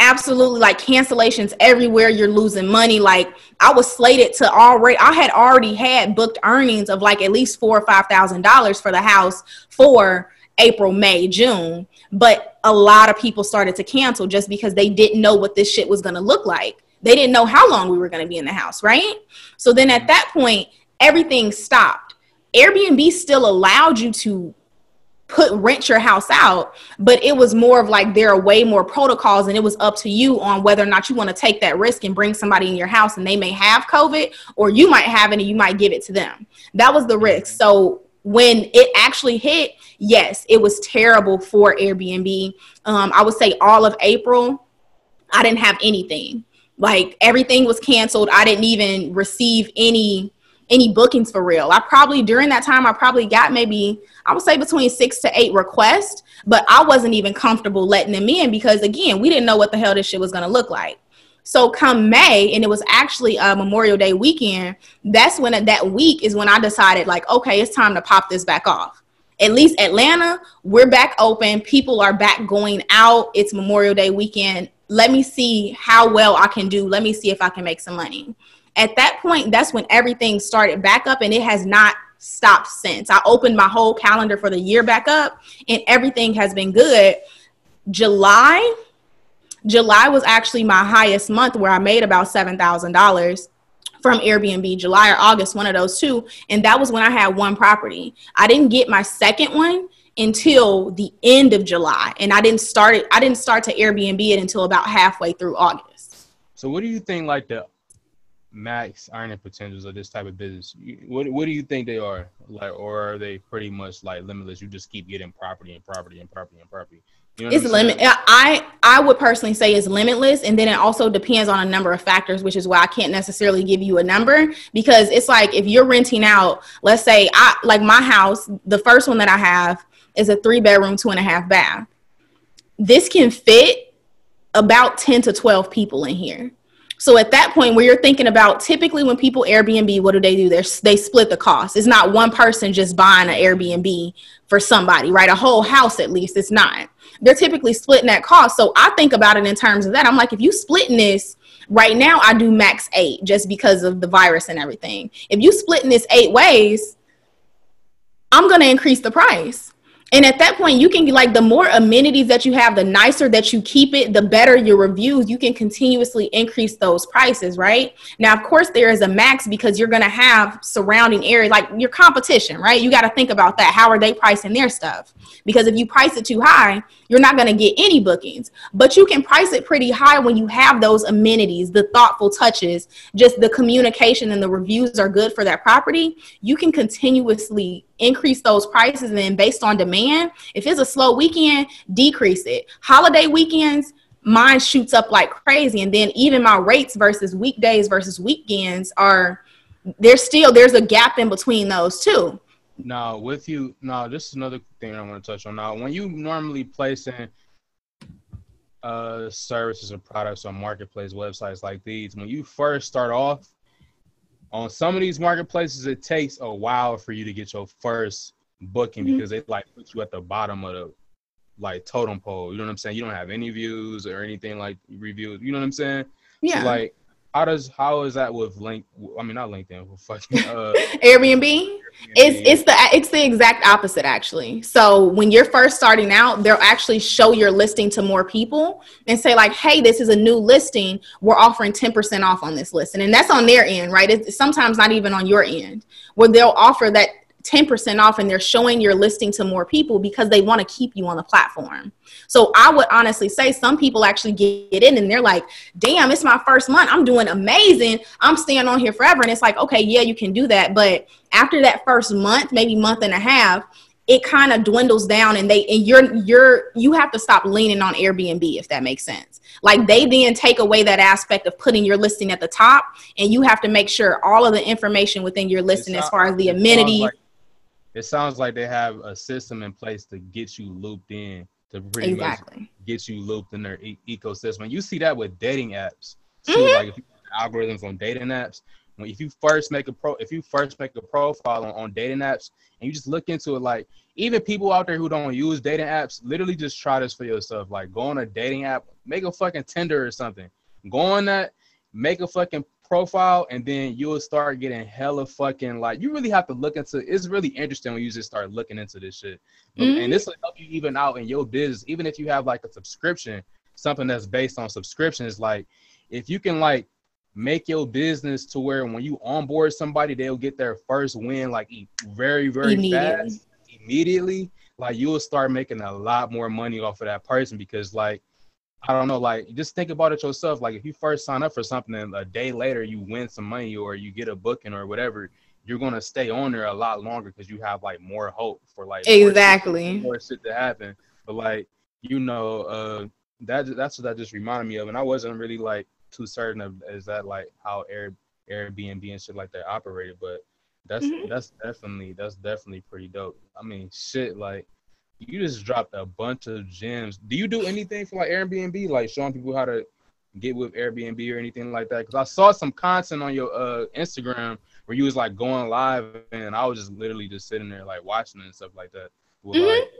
Absolutely, like cancellations everywhere. You're losing money. Like I was slated to already, I had already had booked earnings of like at least four or five thousand dollars for the house for April, May, June. But a lot of people started to cancel just because they didn't know what this shit was to look like. They didn't know how long we were going to be in the house, right? So then at that point, everything stopped. Airbnb still allowed you to put rent your house out but it was more of like there are way more protocols and it was up to you on whether or not you want to take that risk and bring somebody in your house and they may have covid or you might have it and you might give it to them that was the risk so when it actually hit yes it was terrible for airbnb um, i would say all of april i didn't have anything like everything was canceled i didn't even receive any any bookings for real. I probably during that time I probably got maybe I would say between six to eight requests, but I wasn't even comfortable letting them in because again we didn't know what the hell this shit was gonna look like. So come May, and it was actually a Memorial Day weekend. That's when that week is when I decided like, okay, it's time to pop this back off. At least Atlanta, we're back open. People are back going out. It's Memorial Day weekend. Let me see how well I can do. Let me see if I can make some money. At that point, that's when everything started back up and it has not stopped since. I opened my whole calendar for the year back up and everything has been good. July, July was actually my highest month where I made about $7,000 from Airbnb, July or August, one of those two. And that was when I had one property. I didn't get my second one until the end of July. And I didn't start it, I didn't start to Airbnb it until about halfway through August. So what do you think like the max earning potentials of this type of business? What what do you think they are like, or are they pretty much like limitless? You just keep getting property and property and property and property. You know it's limit. I I would personally say it's limitless, and then it also depends on a number of factors, which is why I can't necessarily give you a number because it's like if you're renting out, let's say I like my house, the first one that I have is a three bedroom, two and a half bath. This can fit about ten to twelve people in here. So at that point where you're thinking about typically when people Airbnb, what do they do? They're, they split the cost. It's not one person just buying an Airbnb for somebody, right? A whole house at least. It's not. They're typically splitting that cost. So I think about it in terms of that. I'm like, if you splitting this right now, I do max eight just because of the virus and everything. If you splitting this eight ways, I'm to increase the price. And at that point, you can like the more amenities that you have, the nicer that you keep it, the better your reviews. You can continuously increase those prices, right? Now, of course, there is a max because you're going to have surrounding area, like your competition, right? You got to think about that. How are they pricing their stuff? Because if you price it too high, you're not going to get any bookings. But you can price it pretty high when you have those amenities, the thoughtful touches, just the communication and the reviews are good for that property. You can continuously increase those prices and then based on demand if it's a slow weekend decrease it. Holiday weekends mine shoots up like crazy and then even my rates versus weekdays versus weekends are there's still there's a gap in between those two. Now with you now this is another thing i want to touch on. Now when you normally place in uh services or products on marketplace websites like these when you first start off on some of these marketplaces, it takes a while for you to get your first booking mm-hmm. because they like put you at the bottom of the like totem pole. You know what I'm saying? You don't have any views or anything like reviews. You know what I'm saying? Yeah. So like how does how is that with link i mean not linkedin with fucking uh, airbnb? airbnb. It's it's the it's the exact opposite actually. So when you're first starting out they'll actually show your listing to more people and say like hey this is a new listing. We're offering 10% off on this listing. And that's on their end right? It's sometimes not even on your end where they'll offer that 10% off and they're showing your listing to more people because they want to keep you on the platform. So I would honestly say some people actually get in and they're like, damn, it's my first month. I'm doing amazing. I'm staying on here forever. And it's like, okay, yeah, you can do that. But after that first month, maybe month and a half, it kind of dwindles down and they and you're you're you have to stop leaning on Airbnb if that makes sense. Like they then take away that aspect of putting your listing at the top and you have to make sure all of the information within your listing as far as the amenities it sounds like they have a system in place to get you looped in to pretty exactly. much get you looped in their e- ecosystem. You see that with dating apps. So mm-hmm. like algorithms on dating apps. When if you first make a pro, if you first make a profile on, on dating apps and you just look into it, like even people out there who don't use dating apps, literally just try this for yourself. Like go on a dating app, make a fucking Tinder or something. Go on that, make a fucking profile and then you'll start getting hella fucking like you really have to look into it's really interesting when you just start looking into this shit. Mm-hmm. and this will help you even out in your business. Even if you have like a subscription something that's based on subscriptions like if you can like make your business to where when you onboard somebody they'll get their first win like very very fast. Immediately like you will start making a lot more money off of that person because like I don't know, like just think about it yourself. Like if you first sign up for something and a day later you win some money or you get a booking or whatever, you're gonna stay on there a lot longer because you have like more hope for like exactly more shit, to happen. But like you know, uh, that that's what that just reminded me of, and I wasn't really like too certain of is that like how Air Airbnb and shit like that operated, but that's mm-hmm. that's definitely that's definitely pretty dope. I mean, shit, like you just dropped a bunch of gems. Do you do anything for like Airbnb, like showing people how to get with Airbnb or anything like that? Because I saw some content on your uh, Instagram where you was like going live, and I was just literally just sitting there like watching and stuff like that. Well, mm-hmm. like,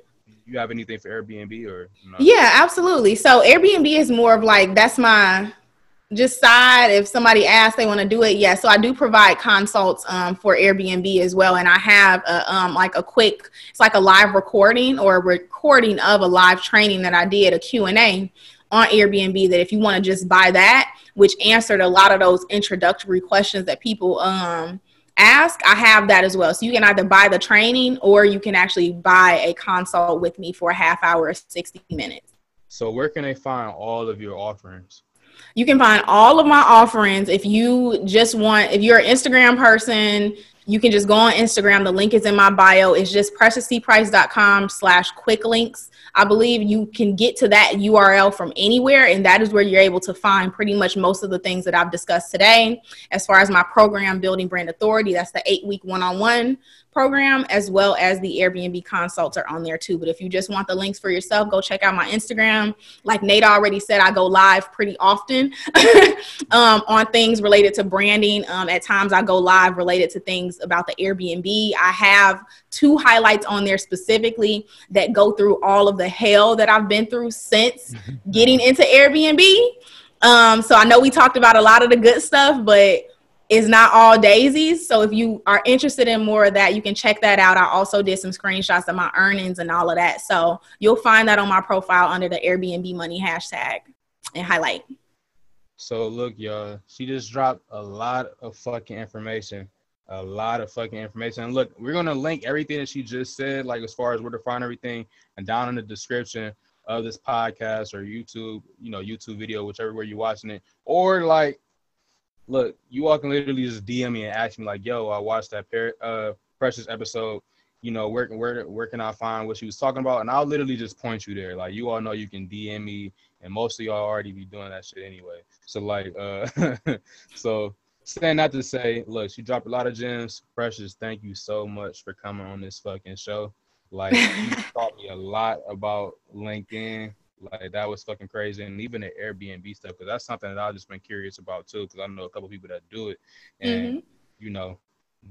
you have anything for Airbnb or? Yeah, absolutely. So Airbnb is more of like that's my just side if somebody asks they want to do it yeah so i do provide consults um, for airbnb as well and i have a, um, like a quick it's like a live recording or a recording of a live training that i did a q&a on airbnb that if you want to just buy that which answered a lot of those introductory questions that people um, ask i have that as well. So you can either buy the training or you can actually buy a consult with me for a half hour or 60 minutes. So where can they find all of your offerings you can find all of my offerings if you just want, if you're an Instagram person, you can just go on Instagram. The link is in my bio. It's just preciouscprice.com slash quick links. I believe you can get to that URL from anywhere, and that is where you're able to find pretty much most of the things that I've discussed today. As far as my program, Building Brand Authority, that's the eight week one on one program as well as the Airbnb consults are on there too. But if you just want the links for yourself, go check out my Instagram. Like Nate already said, I go live pretty often um, on things related to branding. Um, at times, I go live related to things about the Airbnb. I have two highlights on there specifically that go through all of the hell that I've been through since getting into Airbnb. Um, so I know we talked about a lot of the good stuff, but it's not all daisies. So if you are interested in more of that, you can check that out. I also did some screenshots of my earnings and all of that. So you'll find that on my profile under the Airbnb money hashtag and highlight. So look, y'all, she just dropped a lot of fucking information. A lot of fucking information. And look, we're gonna link everything that she just said, like as far as where to find everything, and down in the description of this podcast or YouTube, you know, YouTube video, whichever way you're watching it, or like look, you all can literally just DM me and ask me like, "Yo, I watched that par- uh, Precious episode. You know, where where where can I find what she was talking about?" And I'll literally just point you there. Like, you all know you can DM me, and most of y'all already be doing that shit anyway. So like, uh, so saying that to say, look, she dropped a lot of gems. Precious, thank you so much for coming on this fucking show. Like, you taught me a lot about LinkedIn like that was fucking crazy, and even the Airbnb stuff because that's something that I've just been curious about too. Because I know a couple people that do it, and mm-hmm. you know,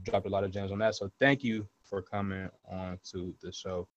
dropped a lot of gems on that. So thank you for coming on to the show.